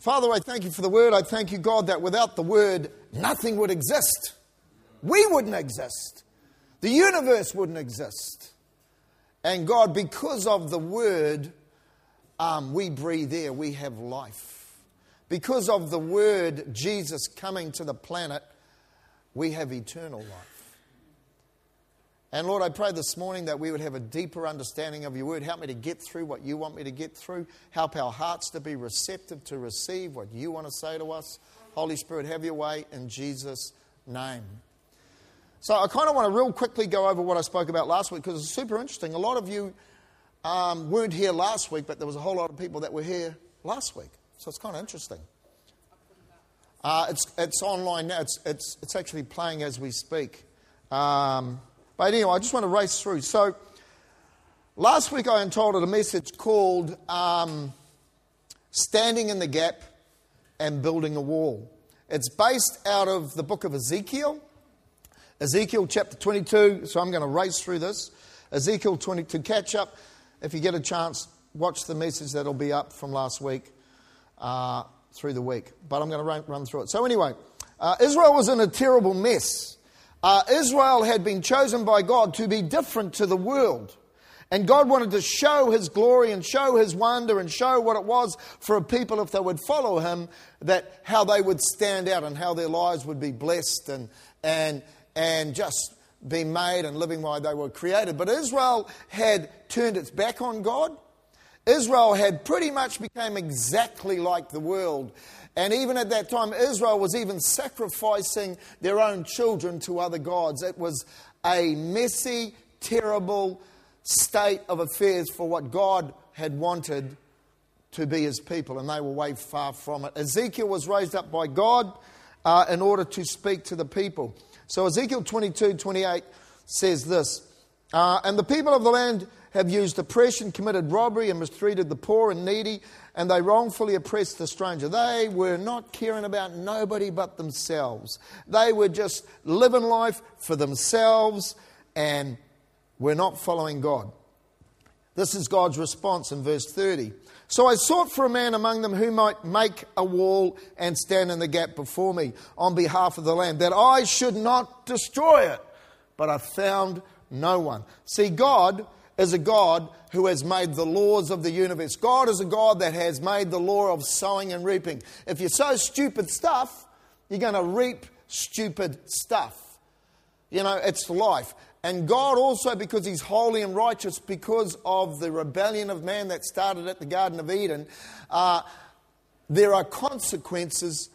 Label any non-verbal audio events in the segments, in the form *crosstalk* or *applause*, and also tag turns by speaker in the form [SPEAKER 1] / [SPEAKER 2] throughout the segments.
[SPEAKER 1] Father, I thank you for the word. I thank you, God, that without the word, nothing would exist. We wouldn't exist. The universe wouldn't exist. And God, because of the word, um, we breathe air, we have life. Because of the word, Jesus coming to the planet, we have eternal life. And Lord, I pray this morning that we would have a deeper understanding of your word. Help me to get through what you want me to get through. Help our hearts to be receptive to receive what you want to say to us. Holy Spirit, have your way in Jesus' name. So I kind of want to real quickly go over what I spoke about last week because it's super interesting. A lot of you um, weren't here last week, but there was a whole lot of people that were here last week. So it's kind of interesting. Uh, it's, it's online now. It's, it's, it's actually playing as we speak. Um, but anyway, I just want to race through. So, last week I entitled a message called um, Standing in the Gap and Building a Wall. It's based out of the book of Ezekiel, Ezekiel chapter 22. So, I'm going to race through this. Ezekiel 22. Catch up. If you get a chance, watch the message that'll be up from last week uh, through the week. But I'm going to run, run through it. So, anyway, uh, Israel was in a terrible mess. Uh, Israel had been chosen by God to be different to the world. And God wanted to show his glory and show his wonder and show what it was for a people if they would follow him, that how they would stand out and how their lives would be blessed and, and, and just be made and living why they were created. But Israel had turned its back on God. Israel had pretty much become exactly like the world. And even at that time, Israel was even sacrificing their own children to other gods. It was a messy, terrible state of affairs for what God had wanted to be his people, and they were way far from it. Ezekiel was raised up by God uh, in order to speak to the people. So Ezekiel 22 28 says this uh, And the people of the land have used oppression, committed robbery, and mistreated the poor and needy, and they wrongfully oppressed the stranger. They were not caring about nobody but themselves. They were just living life for themselves and were not following God. This is God's response in verse 30. So I sought for a man among them who might make a wall and stand in the gap before me on behalf of the land, that I should not destroy it. But I found no one. See, God is a God who has made the laws of the universe. God is a God that has made the law of sowing and reaping. If you sow stupid stuff, you're going to reap stupid stuff. You know, it's life. And God also, because He's holy and righteous, because of the rebellion of man that started at the Garden of Eden, uh, there are consequences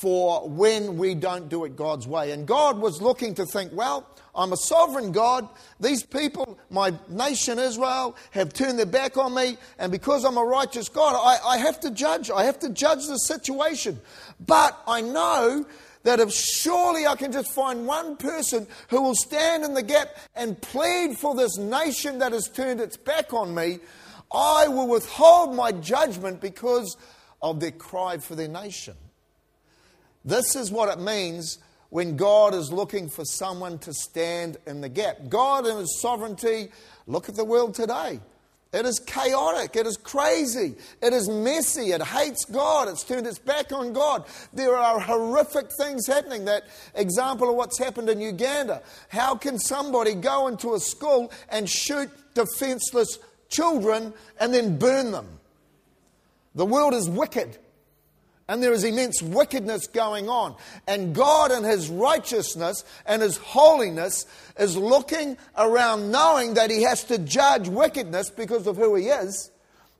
[SPEAKER 1] for when we don't do it God's way. And God was looking to think, well, I'm a sovereign God. These people, my nation Israel, have turned their back on me. And because I'm a righteous God, I, I have to judge. I have to judge the situation. But I know that if surely I can just find one person who will stand in the gap and plead for this nation that has turned its back on me, I will withhold my judgment because of their cry for their nation. This is what it means when God is looking for someone to stand in the gap. God, in His sovereignty, look at the world today. It is chaotic. It is crazy. It is messy. It hates God. It's turned its back on God. There are horrific things happening. That example of what's happened in Uganda. How can somebody go into a school and shoot defenseless children and then burn them? The world is wicked. And there is immense wickedness going on. And God, in His righteousness and His holiness, is looking around knowing that He has to judge wickedness because of who He is.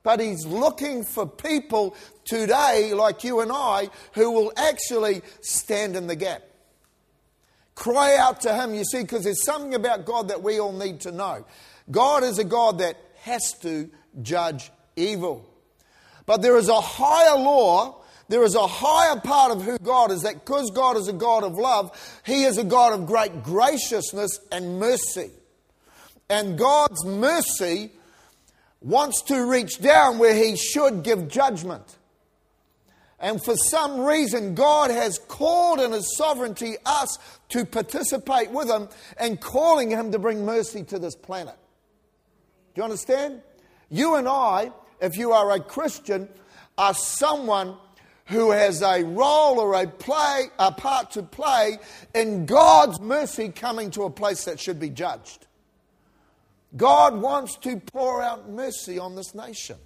[SPEAKER 1] But He's looking for people today, like you and I, who will actually stand in the gap. Cry out to Him, you see, because there's something about God that we all need to know. God is a God that has to judge evil. But there is a higher law there is a higher part of who God is that because God is a God of love, He is a God of great graciousness and mercy. And God's mercy wants to reach down where He should give judgment. And for some reason, God has called in His sovereignty us to participate with Him and calling Him to bring mercy to this planet. Do you understand? You and I, if you are a Christian, are someone who has a role or a play a part to play in God's mercy coming to a place that should be judged. God wants to pour out mercy on this nation.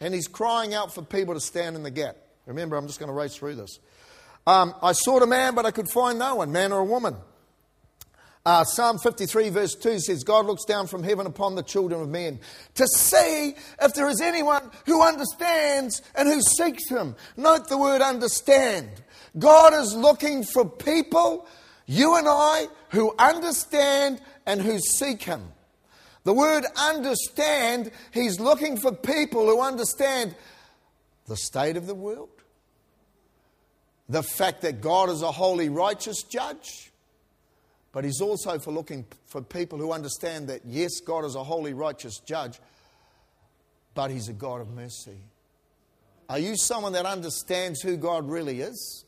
[SPEAKER 1] And he's crying out for people to stand in the gap. Remember, I'm just going to race through this. Um, I sought a man, but I could find no one, man or a woman. Uh, Psalm 53, verse 2 says, God looks down from heaven upon the children of men to see if there is anyone who understands and who seeks him. Note the word understand. God is looking for people, you and I, who understand and who seek him. The word understand, he's looking for people who understand the state of the world, the fact that God is a holy, righteous judge but he's also for looking for people who understand that, yes, God is a holy, righteous judge, but he's a God of mercy. Are you someone that understands who God really is?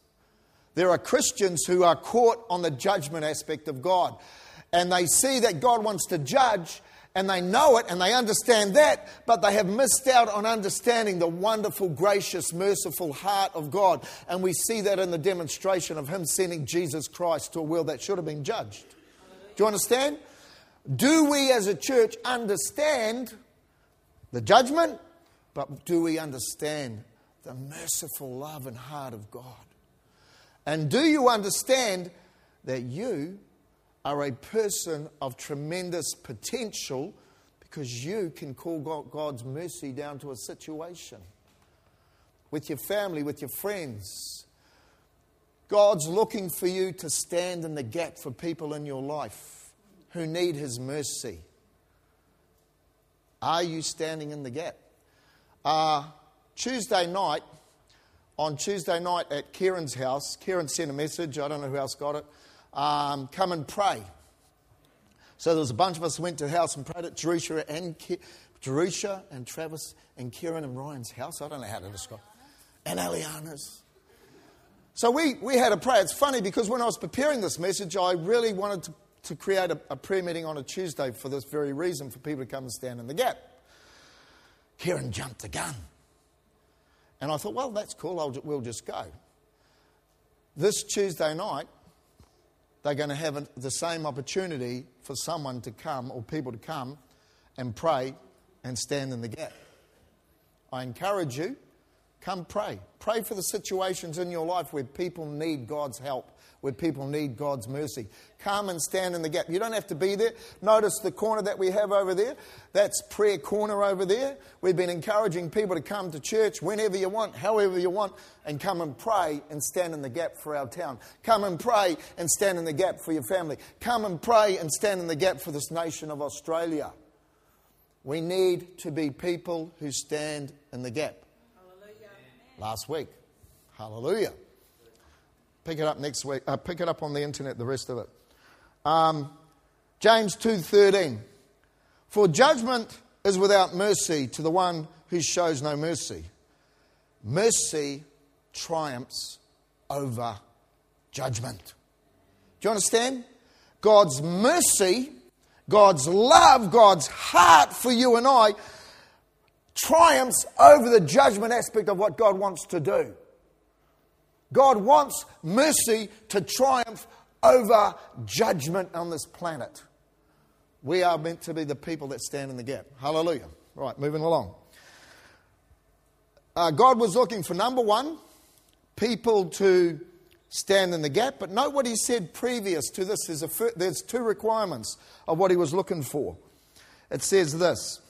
[SPEAKER 1] There are Christians who are caught on the judgment aspect of God, and they see that God wants to judge, and they know it and they understand that, but they have missed out on understanding the wonderful, gracious, merciful heart of God. And we see that in the demonstration of Him sending Jesus Christ to a world that should have been judged. Do you understand? Do we as a church understand the judgment, but do we understand the merciful love and heart of God? And do you understand that you are a person of tremendous potential because you can call God's mercy down to a situation with your family, with your friends. God's looking for you to stand in the gap for people in your life who need His mercy. Are you standing in the gap? Uh, Tuesday night, on Tuesday night at Kieran's house, Kieran sent a message. I don't know who else got it um, come and pray. So there was a bunch of us went to the house and prayed at Jerusha and, Ki- Jerusha and Travis and Kieran and Ryan's house. I don't know how to describe And Eliana's. So we, we had a prayer. It's funny because when I was preparing this message, I really wanted to, to create a, a prayer meeting on a Tuesday for this very reason, for people to come and stand in the gap. Kieran jumped the gun. And I thought, well, that's cool. I'll, we'll just go. This Tuesday night, they're going to have the same opportunity for someone to come or people to come and pray and stand in the gap. I encourage you, come pray. Pray for the situations in your life where people need God's help where people need God's mercy. Come and stand in the gap. You don't have to be there. Notice the corner that we have over there. That's prayer corner over there. We've been encouraging people to come to church whenever you want, however you want, and come and pray and stand in the gap for our town. Come and pray and stand in the gap for your family. Come and pray and stand in the gap for this nation of Australia. We need to be people who stand in the gap. Hallelujah. Last week. Hallelujah. Pick it up next week. Uh, pick it up on the internet, the rest of it. Um, James 2.13. For judgment is without mercy to the one who shows no mercy. Mercy triumphs over judgment. Do you understand? God's mercy, God's love, God's heart for you and I triumphs over the judgment aspect of what God wants to do. God wants mercy to triumph over judgment on this planet. We are meant to be the people that stand in the gap. Hallelujah. Right, moving along. Uh, God was looking for number one, people to stand in the gap, but note what he said previous to this. There's, a, there's two requirements of what he was looking for. It says this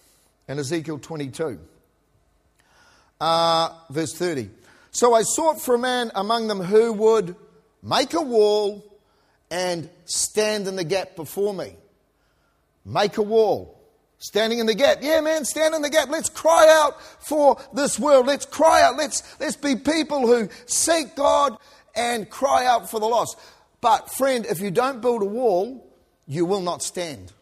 [SPEAKER 1] in Ezekiel 22, uh, verse 30. So I sought for a man among them who would make a wall and stand in the gap before me. Make a wall. Standing in the gap. Yeah, man, stand in the gap. Let's cry out for this world. Let's cry out. Let's, let's be people who seek God and cry out for the lost. But, friend, if you don't build a wall, you will not stand.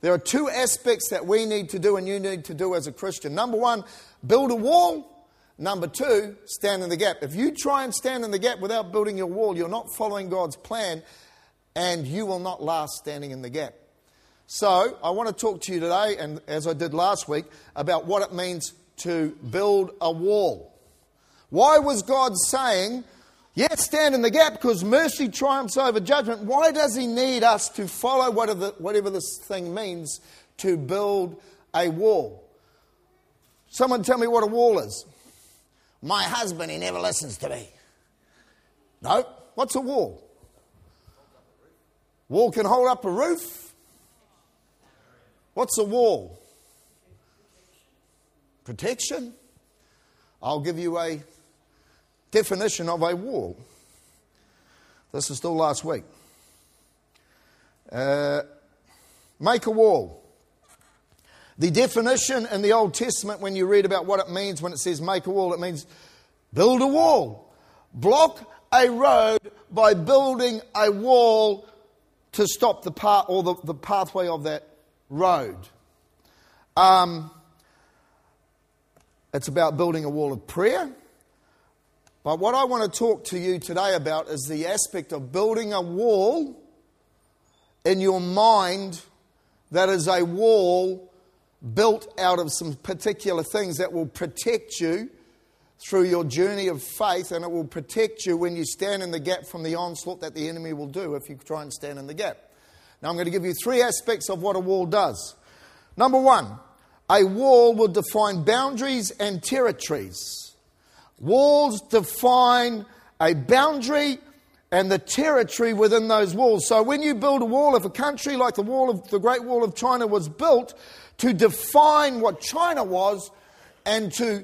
[SPEAKER 1] There are two aspects that we need to do and you need to do as a Christian. Number one, build a wall. Number two, stand in the gap. If you try and stand in the gap without building your wall, you're not following God's plan and you will not last standing in the gap. So, I want to talk to you today, and as I did last week, about what it means to build a wall. Why was God saying, Yes, stand in the gap because mercy triumphs over judgment. Why does He need us to follow whatever, whatever this thing means to build a wall? Someone tell me what a wall is. My husband, he never listens to me. No, what's a wall? Wall can hold up a roof. What's a wall? Protection. I'll give you a definition of a wall. This is still last week. Uh, make a wall. The definition in the Old Testament, when you read about what it means when it says make a wall, it means build a wall. Block a road by building a wall to stop the path or the, the pathway of that road. Um, it's about building a wall of prayer. But what I want to talk to you today about is the aspect of building a wall in your mind that is a wall built out of some particular things that will protect you through your journey of faith and it will protect you when you stand in the gap from the onslaught that the enemy will do if you try and stand in the gap. Now, I'm going to give you three aspects of what a wall does. Number one, a wall will define boundaries and territories. Walls define a boundary and the territory within those walls. So when you build a wall, if a country like the wall of the Great Wall of China was built to define what China was and to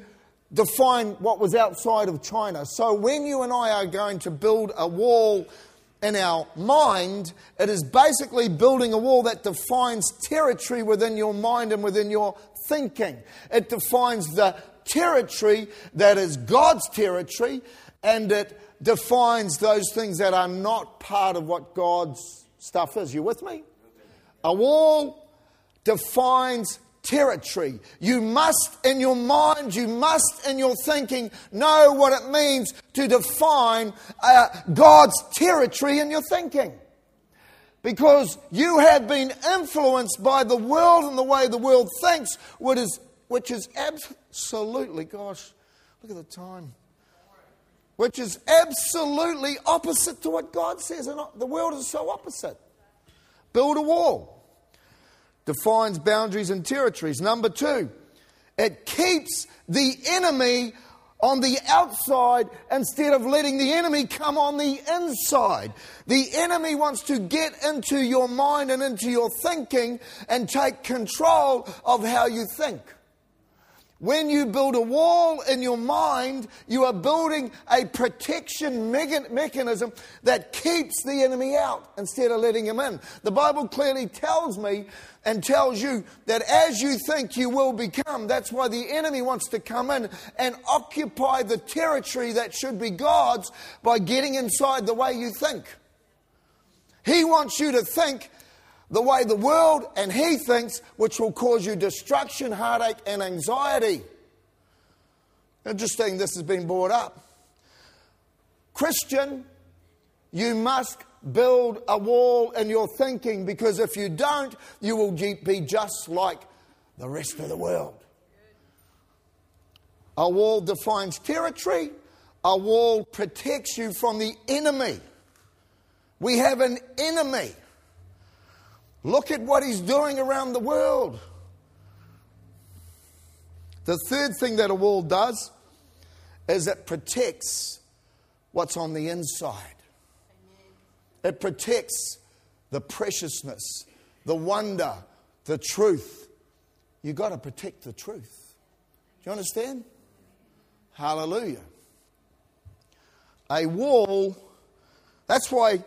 [SPEAKER 1] define what was outside of China. So when you and I are going to build a wall in our mind, it is basically building a wall that defines territory within your mind and within your thinking. It defines the territory that is God's territory and it defines those things that are not part of what God's stuff is. You with me? A wall defines territory. You must, in your mind, you must, in your thinking, know what it means to define uh, God's territory in your thinking. Because you have been influenced by the world and the way the world thinks, which is, which is absolutely, gosh, look at the time, which is absolutely opposite to what God says. And the world is so opposite. Build a wall defines boundaries and territories. Number two, it keeps the enemy on the outside instead of letting the enemy come on the inside. The enemy wants to get into your mind and into your thinking and take control of how you think. When you build a wall in your mind, you are building a protection mechanism that keeps the enemy out instead of letting him in. The Bible clearly tells me and tells you that as you think you will become, that's why the enemy wants to come in and occupy the territory that should be God's by getting inside the way you think. He wants you to think the way the world and he thinks, which will cause you destruction, heartache, and anxiety. Interesting, this has been brought up. Christian, you must build a wall in your thinking because if you don't, you will be just like the rest of the world. A wall defines territory, a wall protects you from the enemy. We have an enemy. Look at what he's doing around the world. The third thing that a wall does is it protects what's on the inside. It protects the preciousness, the wonder, the truth. You've got to protect the truth. Do you understand? Hallelujah. A wall, that's why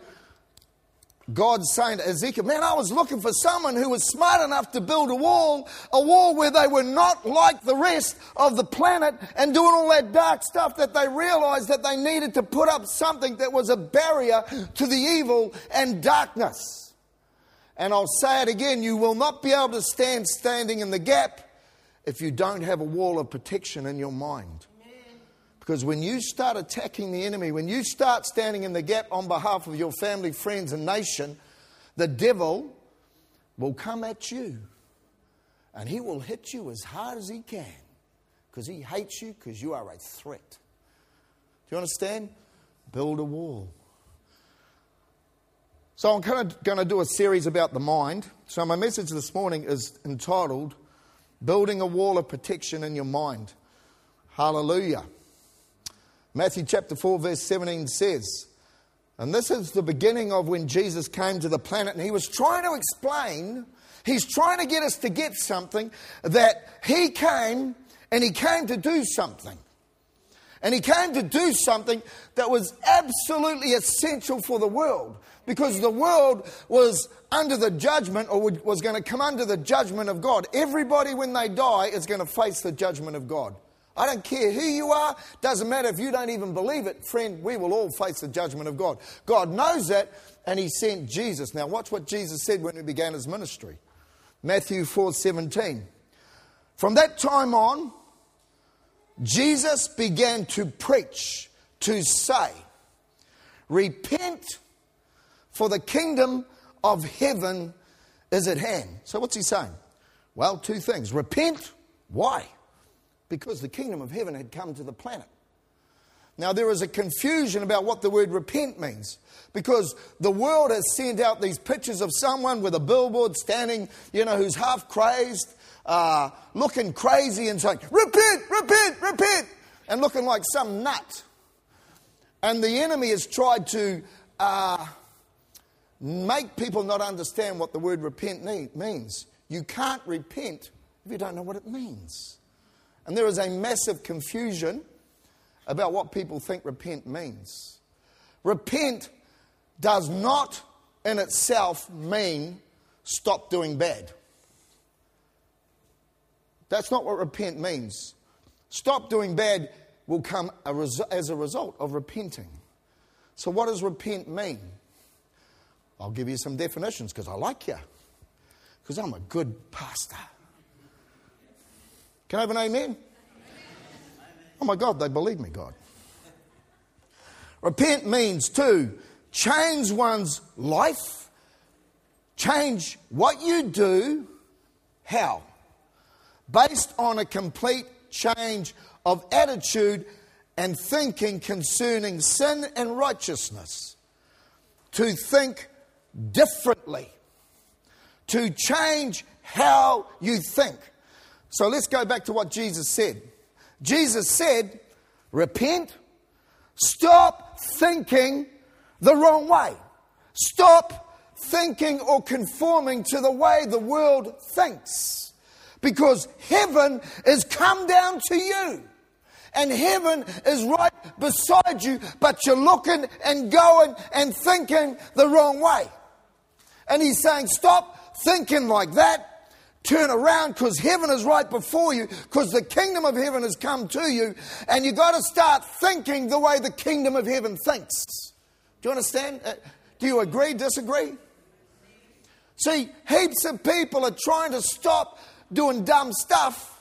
[SPEAKER 1] God's saying to Ezekiel, Man, I was looking for someone who was smart enough to build a wall, a wall where they were not like the rest of the planet and doing all that dark stuff that they realized that they needed to put up something that was a barrier to the evil and darkness. And I'll say it again you will not be able to stand standing in the gap if you don't have a wall of protection in your mind. Because when you start attacking the enemy, when you start standing in the gap on behalf of your family, friends, and nation, the devil will come at you. And he will hit you as hard as he can because he hates you because you are a threat Do you understand? Build a wall. So I'm kind of going to do a series about the mind. So my message this morning is entitled Building a Wall of Protection in Your Mind. Hallelujah. Matthew chapter 4, verse 17 says, and this is the beginning of when Jesus came to the planet, and he was trying to explain, he's trying to get us to get something that he came and he came to do something. And he came to do something that was absolutely essential for the world because the world was under the judgment or was going to come under the judgment of God. Everybody, when they die, is going to face the judgment of God. I don't care who you are, doesn't matter if you don't even believe it, friend, we will all face the judgment of God. God knows that, and He sent Jesus. Now, watch what Jesus said when He began His ministry Matthew 4 17. From that time on, Jesus began to preach, to say, Repent, for the kingdom of heaven is at hand. So, what's he saying? Well, two things. Repent. Why? Because the kingdom of heaven had come to the planet. Now, there is a confusion about what the word repent means because the world has sent out these pictures of someone with a billboard standing, you know, who's half crazed uh, looking crazy and saying, Repent, repent, repent, and looking like some nut. And the enemy has tried to uh, make people not understand what the word repent means. You can't repent if you don't know what it means. And there is a massive confusion about what people think repent means. Repent does not in itself mean stop doing bad. That's not what repent means. Stop doing bad will come as a result of repenting. So, what does repent mean? I'll give you some definitions because I like you, because I'm a good pastor. Can I have an amen? Oh my God, they believe me, God. Repent means to change one's life, change what you do, how? based on a complete change of attitude and thinking concerning sin and righteousness. To think differently, to change how you think. So let's go back to what Jesus said. Jesus said, Repent, stop thinking the wrong way, stop thinking or conforming to the way the world thinks because heaven is come down to you. And heaven is right beside you, but you're looking and going and thinking the wrong way. And he's saying, Stop thinking like that. Turn around because heaven is right before you, because the kingdom of heaven has come to you, and you've got to start thinking the way the kingdom of heaven thinks. Do you understand? Uh, do you agree, disagree? See, heaps of people are trying to stop doing dumb stuff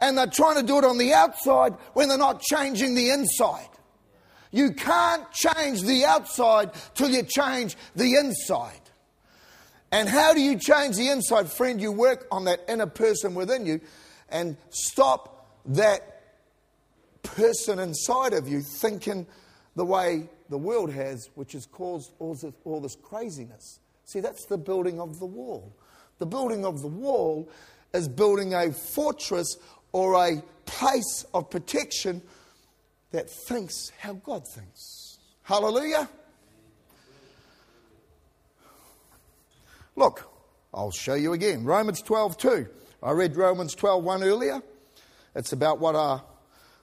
[SPEAKER 1] and they're trying to do it on the outside when they're not changing the inside. You can't change the outside till you change the inside. And how do you change the inside, friend? You work on that inner person within you and stop that person inside of you thinking the way the world has, which has caused all this, all this craziness. See, that's the building of the wall. The building of the wall is building a fortress or a place of protection that thinks how God thinks. Hallelujah. Look, I'll show you again. Romans 12 2. I read Romans 12 1 earlier. It's about what our,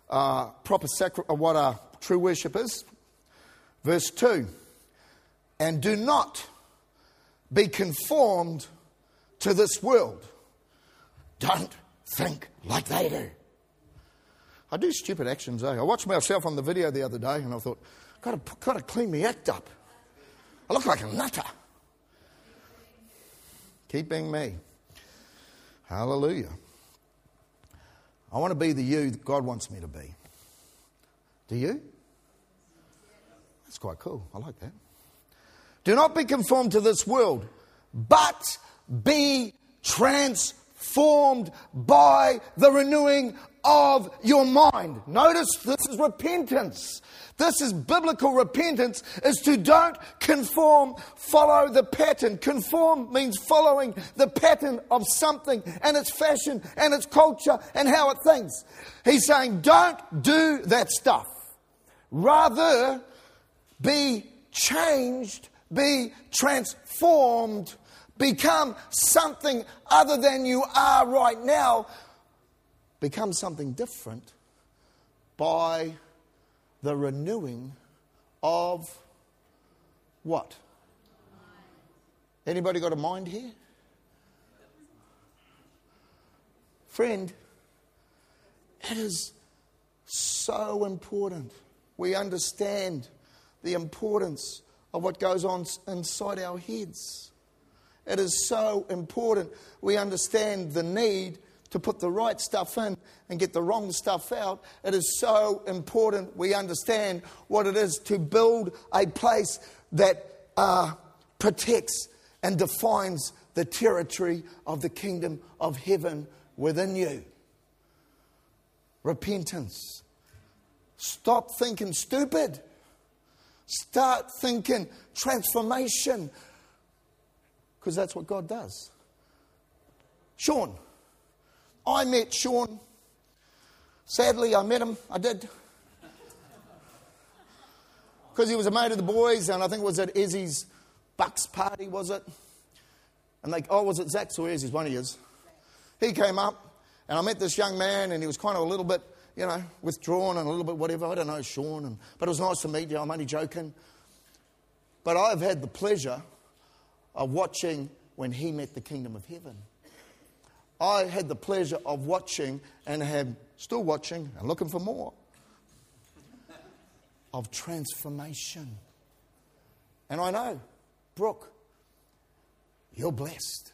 [SPEAKER 1] our proper sacri- what our true worship is. Verse 2. And do not be conformed to this world don't think like they do. I do stupid actions, eh? I watched myself on the video the other day and I thought, gotta, gotta clean my act up. I look like a nutter. Keep being me. Hallelujah. I want to be the you that God wants me to be. Do you? That's quite cool. I like that. Do not be conformed to this world, but be transformed by the renewing of your mind. Notice this is repentance. This is biblical repentance is to don't conform, follow the pattern. Conform means following the pattern of something and its fashion and its culture and how it thinks. He's saying don't do that stuff. Rather be changed, be transformed, become something other than you are right now become something different by the renewing of what? Anybody got a mind here? Friend, it is so important. We understand the importance of what goes on inside our heads. It is so important. We understand the need to put the right stuff in and get the wrong stuff out. It is so important we understand what it is to build a place that uh, protects and defines the territory of the kingdom of heaven within you. Repentance. Stop thinking stupid. Start thinking transformation. Because that's what God does. Sean. I met Sean. Sadly, I met him. I did. Because he was a mate of the boys, and I think it was at Izzy's Bucks party, was it? And they, oh, was it Zach's or Izzy's? One of his. He came up, and I met this young man, and he was kind of a little bit, you know, withdrawn and a little bit whatever. I don't know, Sean. And, but it was nice to meet you. I'm only joking. But I've had the pleasure of watching when he met the kingdom of heaven. I had the pleasure of watching and am still watching and looking for more of transformation. And I know, Brooke, you're blessed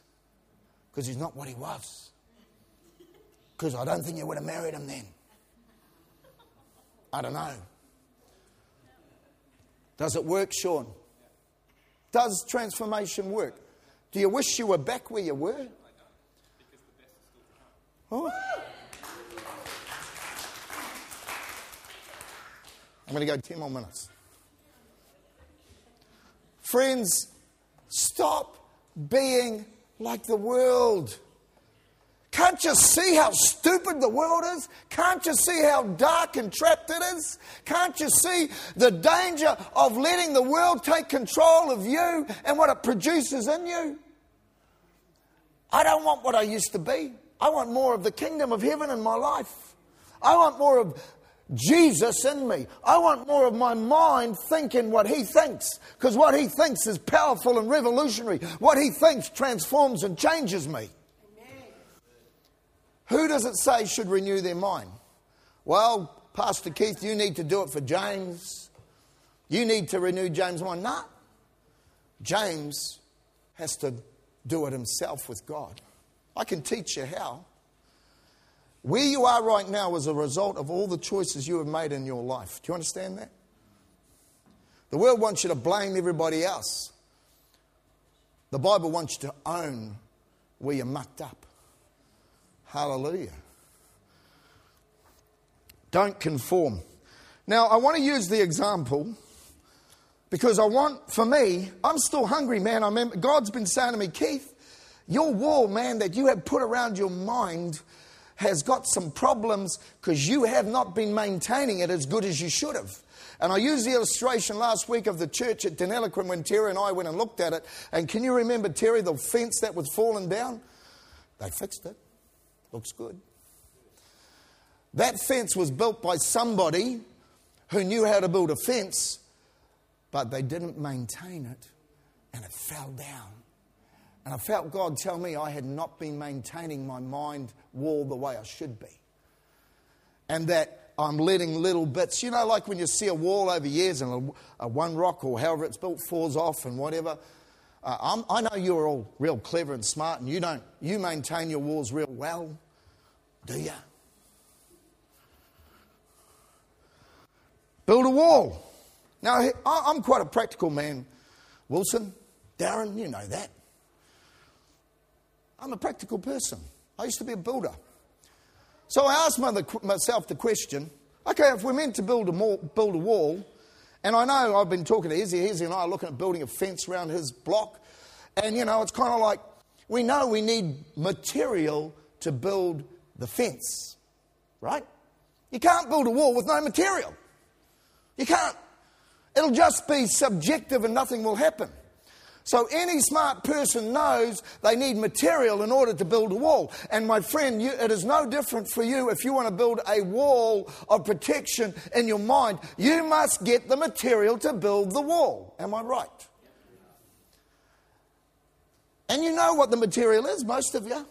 [SPEAKER 1] because he's not what he was. Because I don't think you would have married him then. I don't know. Does it work, Sean? Does transformation work? Do you wish you were back where you were? Oh. I'm going to go 10 more minutes. Friends, stop being like the world. Can't you see how stupid the world is? Can't you see how dark and trapped it is? Can't you see the danger of letting the world take control of you and what it produces in you? I don't want what I used to be. I want more of the kingdom of heaven in my life. I want more of Jesus in me. I want more of my mind thinking what he thinks, because what he thinks is powerful and revolutionary. What he thinks transforms and changes me. Amen. Who does it say should renew their mind? Well, Pastor Keith, you need to do it for James. You need to renew James' mind. No. James has to do it himself with God. I can teach you how. Where you are right now is a result of all the choices you have made in your life. Do you understand that? The world wants you to blame everybody else. The Bible wants you to own where you're mucked up. Hallelujah. Don't conform. Now, I want to use the example because I want, for me, I'm still hungry, man. I remember God's been saying to me, Keith, your wall, man, that you have put around your mind has got some problems because you have not been maintaining it as good as you should have. And I used the illustration last week of the church at Deniliquin when Terry and I went and looked at it. And can you remember, Terry, the fence that was falling down? They fixed it. Looks good. That fence was built by somebody who knew how to build a fence, but they didn't maintain it and it fell down. And I felt God tell me I had not been maintaining my mind wall the way I should be. And that I'm letting little bits, you know, like when you see a wall over years and a, a one rock or however it's built falls off and whatever. Uh, i know you're all real clever and smart and you don't, you maintain your walls real well, do you? Build a wall. Now, I'm quite a practical man. Wilson, Darren, you know that. I'm a practical person. I used to be a builder. So I asked myself the question okay, if we're meant to build a, build a wall, and I know I've been talking to Izzy, Izzy and I are looking at building a fence around his block, and you know, it's kind of like we know we need material to build the fence, right? You can't build a wall with no material. You can't. It'll just be subjective and nothing will happen. So any smart person knows they need material in order to build a wall. And my friend, you, it is no different for you if you want to build a wall of protection in your mind. You must get the material to build the wall. Am I right? And you know what the material is, most of you.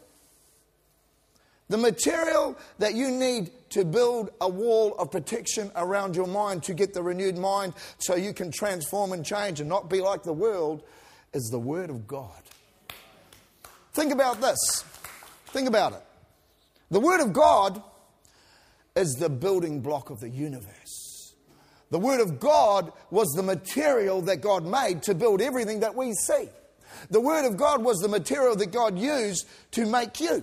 [SPEAKER 1] The material that you need to build a wall of protection around your mind to get the renewed mind so you can transform and change and not be like the world is the Word of God. Think about this. Think about it. The Word of God is the building block of the universe. The Word of God was the material that God made to build everything that we see. The Word of God was the material that God used to make you.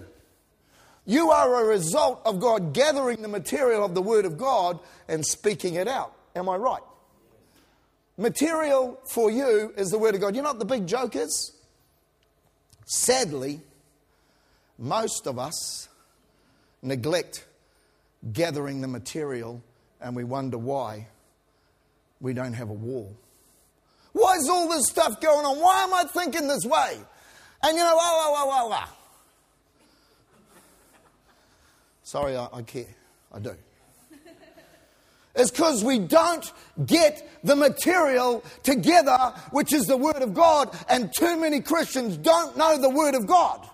[SPEAKER 1] You are a result of God gathering the material of the Word of God and speaking it out. Am I right? Material for you is the Word of God. You know what the big joke is? Sadly, most of us neglect gathering the material and we wonder why we don't have a wall. Why is all this stuff going on? Why am I thinking this way? And you know, wah, wah, wah, wah, Sorry, I, I care. I do is because we don't get the material together, which is the Word of God, and too many Christians don't know the Word of God.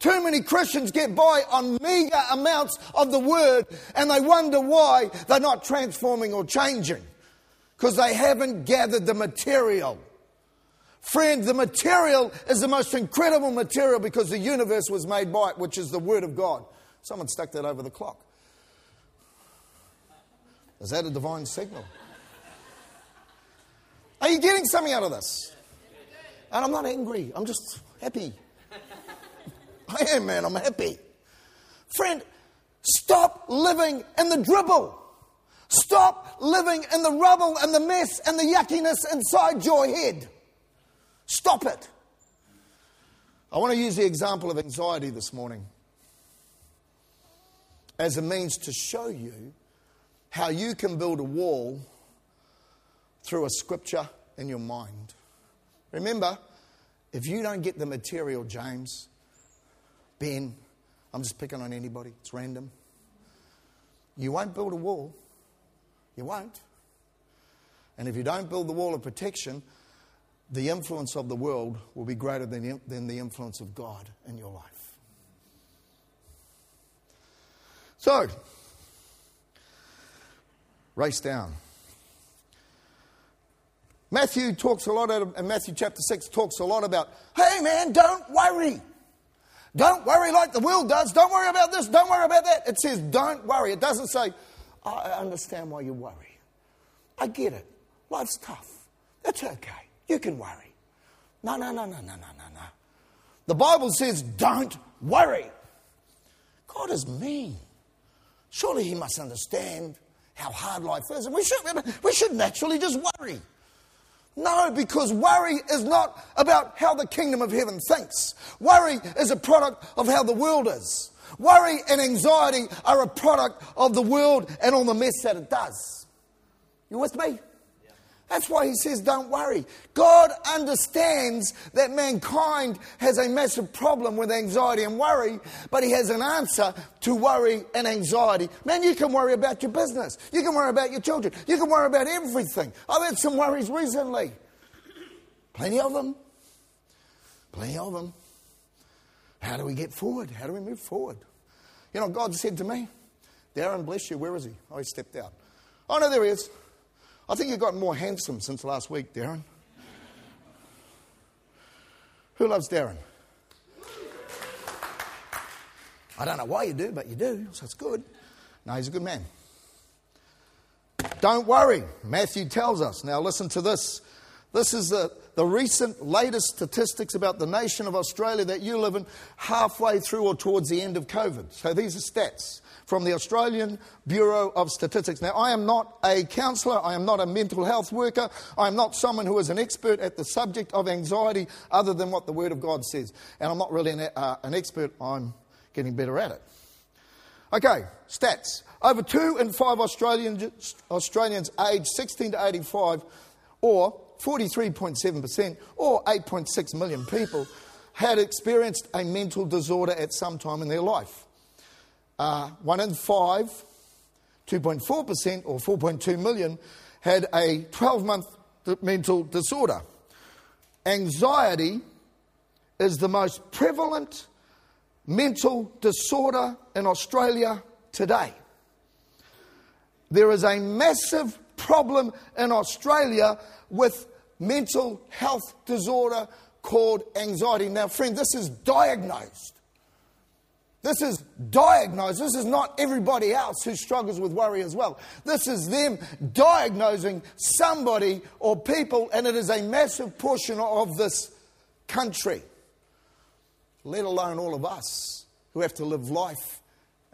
[SPEAKER 1] Too many Christians get by on meager amounts of the Word and they wonder why they're not transforming or changing because they haven't gathered the material. Friend, the material is the most incredible material because the universe was made by it, which is the Word of God. Someone stuck that over the clock. Is that a divine signal? Are you getting something out of this? And I'm not angry, I'm just happy. I am, man, I'm happy. Friend, stop living in the dribble. Stop living in the rubble and the mess and the yuckiness inside your head. Stop it. I want to use the example of anxiety this morning as a means to show you how you can build a wall through a scripture in your mind. Remember, if you don't get the material, James, Ben, I'm just picking on anybody, it's random. You won't build a wall. You won't. And if you don't build the wall of protection, the influence of the world will be greater than, than the influence of God in your life. So, race down. Matthew talks a lot, in Matthew chapter 6 talks a lot about, hey man, don't worry. Don't worry like the world does. Don't worry about this. Don't worry about that. It says, don't worry. It doesn't say, I understand why you worry. I get it. Life's tough. That's okay. You can worry. No, no, no, no, no, no, no, no. The Bible says, don't worry. God is mean. Surely He must understand how hard life is. And we should, we should naturally just worry. No, because worry is not about how the kingdom of heaven thinks. Worry is a product of how the world is. Worry and anxiety are a product of the world and all the mess that it does. You with me? That's why he says, don't worry. God understands that mankind has a massive problem with anxiety and worry, but he has an answer to worry and anxiety. Man, you can worry about your business. You can worry about your children. You can worry about everything. I've had some worries recently. Plenty of them. Plenty of them. How do we get forward? How do we move forward? You know, God said to me, Darren, bless you. Where is he? Oh, he stepped out. Oh, no, there he is. I think you've gotten more handsome since last week, Darren. Who loves Darren? I don't know why you do, but you do, so it's good. No, he's a good man. Don't worry, Matthew tells us. Now, listen to this. This is the, the recent latest statistics about the nation of Australia that you live in halfway through or towards the end of COVID. So these are stats. from the Australian Bureau of Statistics. Now, I am not a counsellor, I am not a mental health worker, I am not someone who is an expert at the subject of anxiety other than what the Word of God says. And I'm not really an, uh, an expert, I'm getting better at it. Okay, stats. Over two in five Australians, Australians aged 16 to 85, or 43.7%, or 8.6 million people, had experienced a mental disorder at some time in their life. Uh, one in five, 2.4%, or 4.2 million, had a 12 month mental disorder. Anxiety is the most prevalent mental disorder in Australia today. There is a massive problem in Australia with mental health disorder called anxiety. Now, friend, this is diagnosed. This is diagnosed. This is not everybody else who struggles with worry as well. This is them diagnosing somebody or people, and it is a massive portion of this country, let alone all of us who have to live life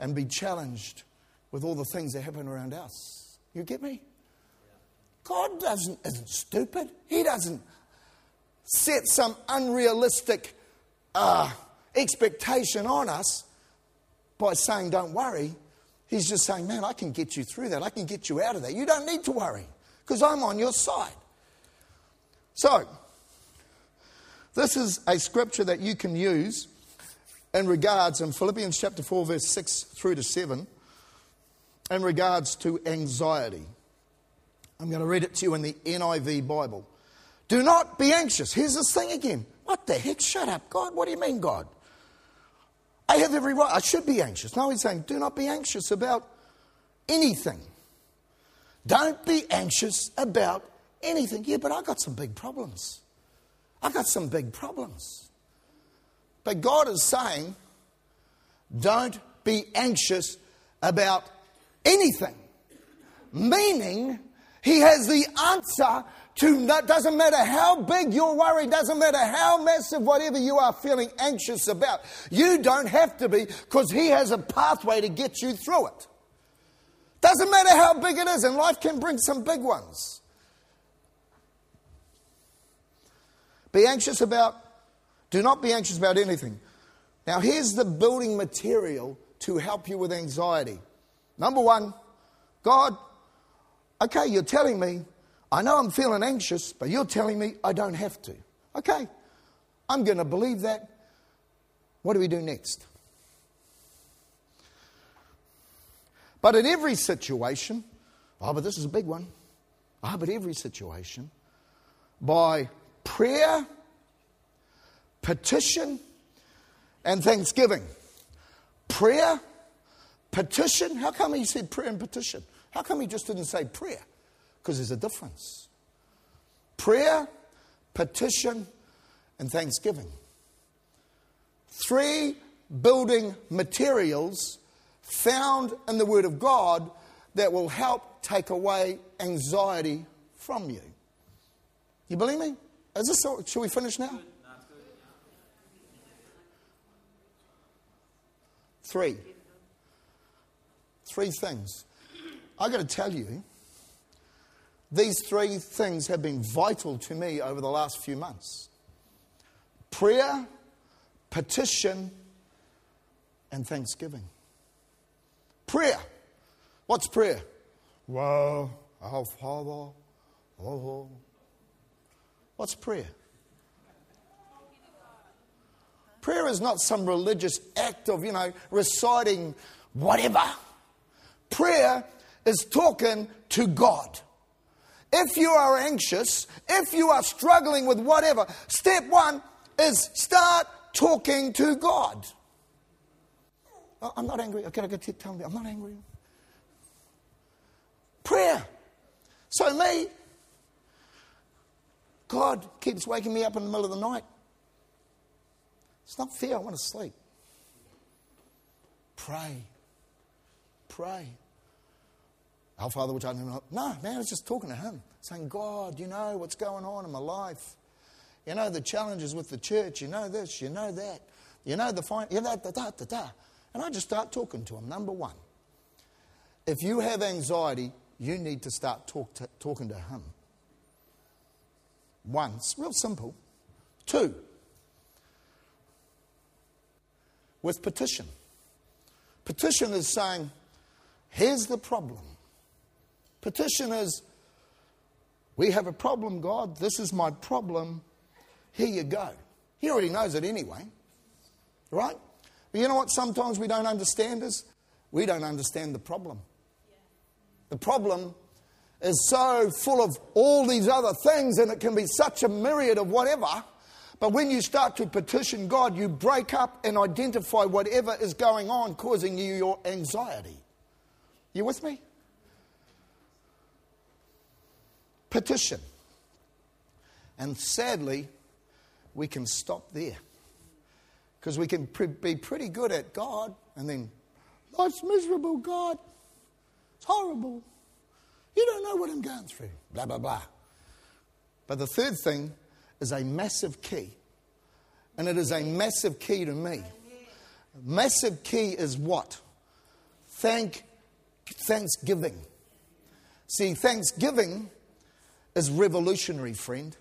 [SPEAKER 1] and be challenged with all the things that happen around us. You get me? God doesn't, isn't stupid. He doesn't set some unrealistic uh, expectation on us by saying, don't worry. He's just saying, man, I can get you through that. I can get you out of that. You don't need to worry because I'm on your side. So, this is a scripture that you can use in regards in Philippians chapter 4, verse 6 through to 7, in regards to anxiety. I'm going to read it to you in the NIV Bible. Do not be anxious. Here's this thing again. What the heck? Shut up, God. What do you mean, God? I have every right. I should be anxious. No, he's saying, do not be anxious about anything. Don't be anxious about anything. Yeah, but I've got some big problems. I've got some big problems. But God is saying, don't be anxious about anything. Meaning, He has the answer to that doesn't matter how big your worry, doesn't matter how massive whatever you are feeling anxious about. You don't have to be because He has a pathway to get you through it. Doesn't matter how big it is, and life can bring some big ones. Be anxious about, do not be anxious about anything. Now, here's the building material to help you with anxiety. Number one, God, okay, you're telling me I know I'm feeling anxious, but you're telling me I don't have to. Okay, I'm going to believe that. What do we do next? But in every situation, oh, but this is a big one. Ah, oh, but every situation, by prayer, petition, and thanksgiving. Prayer, petition. How come he said prayer and petition? How come he just didn't say prayer? Because there's a difference. Prayer, petition, and thanksgiving. Three building materials found in the Word of God that will help take away anxiety from you. You believe me? Is this so, should we finish now? Three. Three things. I got to tell you, these three things have been vital to me over the last few months prayer, petition, and thanksgiving. Prayer. What's prayer? Well, our Father. Oh. What's prayer? Prayer is not some religious act of, you know, reciting whatever. Prayer is talking to God. If you are anxious, if you are struggling with whatever, step one is start talking to God. Oh, I'm not angry. Okay, I got to tell me, I'm not angry. Prayer. So, me, God keeps waking me up in the middle of the night. It's not fear, I want to sleep. Pray. Pray. Our Father which art in heaven. No, man, I was just talking to him, saying, God, you know what's going on in my life. You know the challenges with the church. You know this, you know that. You know the fine, you know, da, da, da, da. And I just start talking to him, number one. If you have anxiety, you need to start talk to, talking to Him. One, it's real simple. Two, with petition. Petition is saying, here's the problem. Petition is, we have a problem, God. This is my problem. Here you go. He already knows it anyway. Right? But you know what sometimes we don't understand is we don't understand the problem. The problem is so full of all these other things and it can be such a myriad of whatever. But when you start to petition God, you break up and identify whatever is going on causing you your anxiety. You with me? Petition. And sadly, we can stop there. Because we can pre- be pretty good at God and then, life's miserable, God. It's horrible. You don't know what I'm going through. Blah, blah, blah. But the third thing is a massive key. And it is a massive key to me. Massive key is what? Thank, thanksgiving. See, thanksgiving is revolutionary, friend.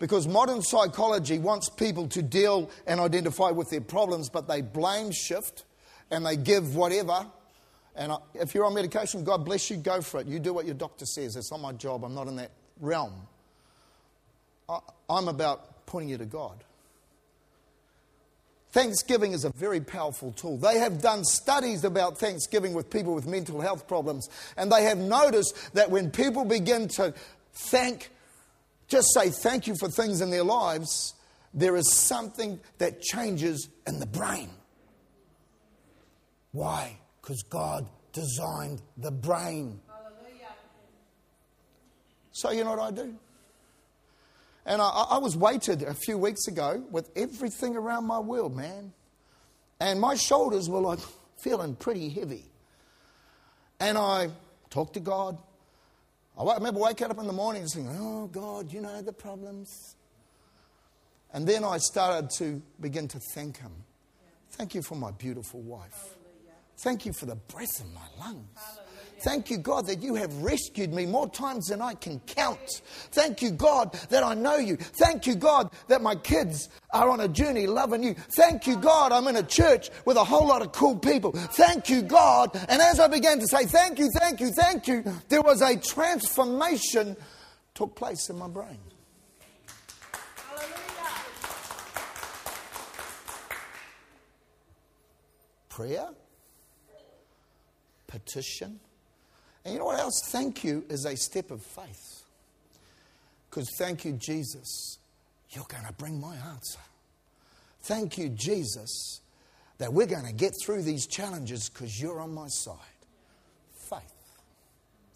[SPEAKER 1] Because modern psychology wants people to deal and identify with their problems, but they blame shift and they give whatever. And if you're on medication, God bless you, go for it. You do what your doctor says. It's not my job. I'm not in that realm. I'm about pointing you to God. Thanksgiving is a very powerful tool. They have done studies about Thanksgiving with people with mental health problems, and they have noticed that when people begin to thank just say thank you for things in their lives, there is something that changes in the brain. Why? Because God designed the brain. Hallelujah. So, you know what I do? And I, I, was weighted a few weeks ago with everything around my world, man. And my shoulders were like *laughs* feeling pretty heavy. And I talked to God, I remember waking up in the morning and saying, Oh, God, you know the problems. And then I started to begin to thank Him. Thank you for my beautiful wife. Thank you for the breath in my lungs. Thank you, God, that you have rescued me more times than I can count. Thank you, God, that I know you. Thank you, God, that my kids are on a journey loving you. Thank you, God, I'm in a church with a whole lot of cool people. Thank you, God. And as I began to say, thank you, thank you, thank you, there was a transformation took place in my brain. Prayer, petition, and you know what else? Thank you is a step of faith. Because thank you, Jesus, you're going to bring my answer. Thank you, Jesus, that we're going to get through these challenges because you're on my side. Faith.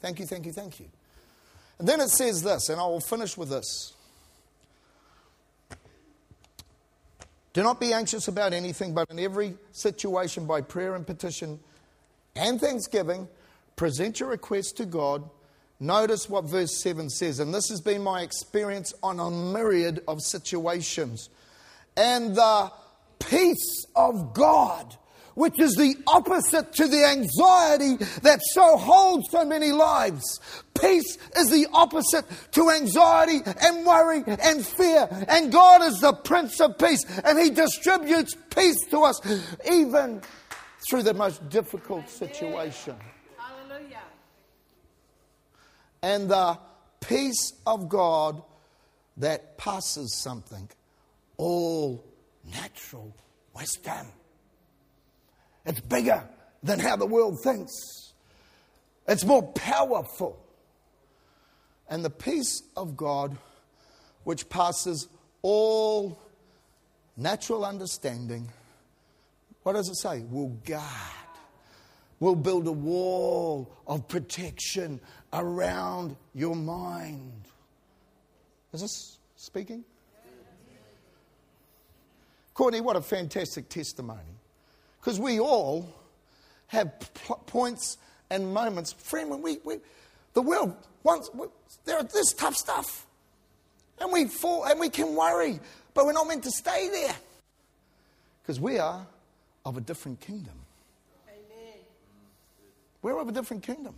[SPEAKER 1] Thank you, thank you, thank you. And then it says this, and I will finish with this. Do not be anxious about anything, but in every situation, by prayer and petition and thanksgiving, Present your request to God. Notice what verse 7 says, and this has been my experience on a myriad of situations. And the peace of God, which is the opposite to the anxiety that so holds so many lives. Peace is the opposite to anxiety and worry and fear. And God is the Prince of Peace, and He distributes peace to us even through the most difficult situation and the peace of God that passes something, all natural wisdom. It's bigger than how the world thinks, it's more powerful. And the peace of God, which passes all natural understanding, what does it say? Will guard will build a wall of protection around your mind. Is this speaking? Courtney, what a fantastic testimony. Because we all have p- points and moments. Friend, when we, we the world wants, there are this tough stuff. And we fall and we can worry, but we're not meant to stay there. Because we are of a different kingdom. We're of a different kingdom.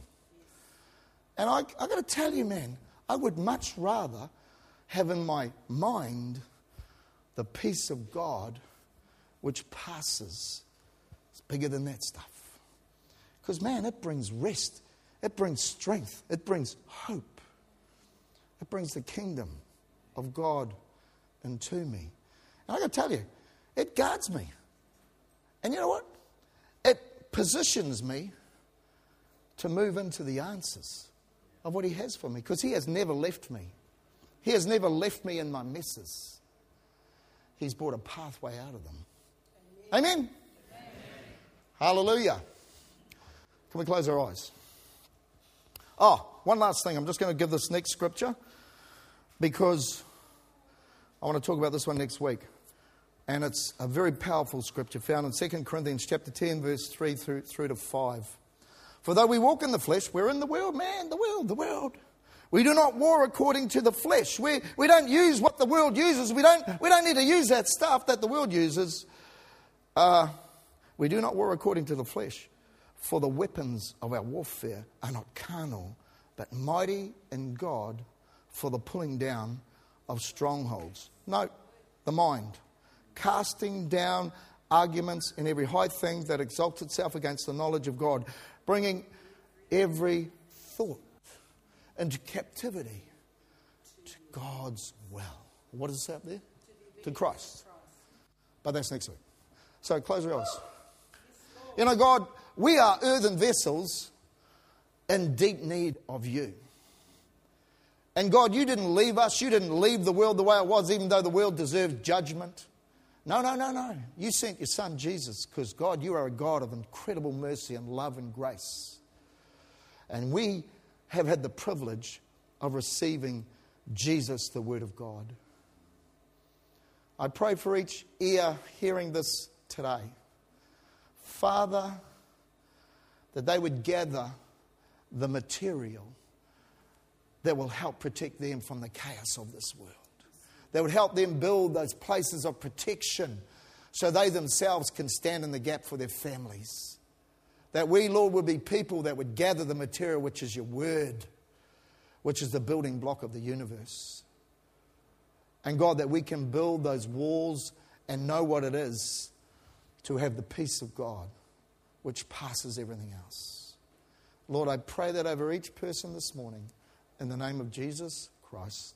[SPEAKER 1] And I, I got to tell you, man, I would much rather have in my mind the peace of God which passes. It's bigger than that stuff. Because, man, it brings rest, it brings strength, it brings hope, it brings the kingdom of God into me. And I got to tell you, it guards me. And you know what? It positions me to move into the answers of what He has for me because He has never left me. He has never left me in my messes. He's brought a pathway out of them. Amen. Amen. Hallelujah. Can we close our eyes? Oh, one last thing. I'm just going to give this next scripture because I want to talk about this one next week. And it's a very powerful scripture found in 2 Corinthians chapter 10, verse 3 through, through to 5. For though we walk in the flesh, we're in the world, man, the world, the world. We do not war according to the flesh. We, we don't use what the world uses. We don't, we don't need to use that stuff that the world uses. Uh, we do not war according to the flesh. For the weapons of our warfare are not carnal, but mighty in God for the pulling down of strongholds. Note the mind, casting down arguments and every high thing that exalts itself against the knowledge of God, bringing every thought into captivity to God's will. What is that there? To Christ. But that's next week. So close your eyes. You know, God, we are earthen vessels in deep need of you. And God, you didn't leave us. You didn't leave the world the way it was, even though the world deserved judgment. No, no, no, no. You sent your son Jesus because, God, you are a God of incredible mercy and love and grace. And we have had the privilege of receiving Jesus, the Word of God. I pray for each ear hearing this today. Father, that they would gather the material that will help protect them from the chaos of this world. That would help them build those places of protection so they themselves can stand in the gap for their families. That we, Lord, would be people that would gather the material, which is your word, which is the building block of the universe. And God, that we can build those walls and know what it is to have the peace of God, which passes everything else. Lord, I pray that over each person this morning in the name of Jesus Christ.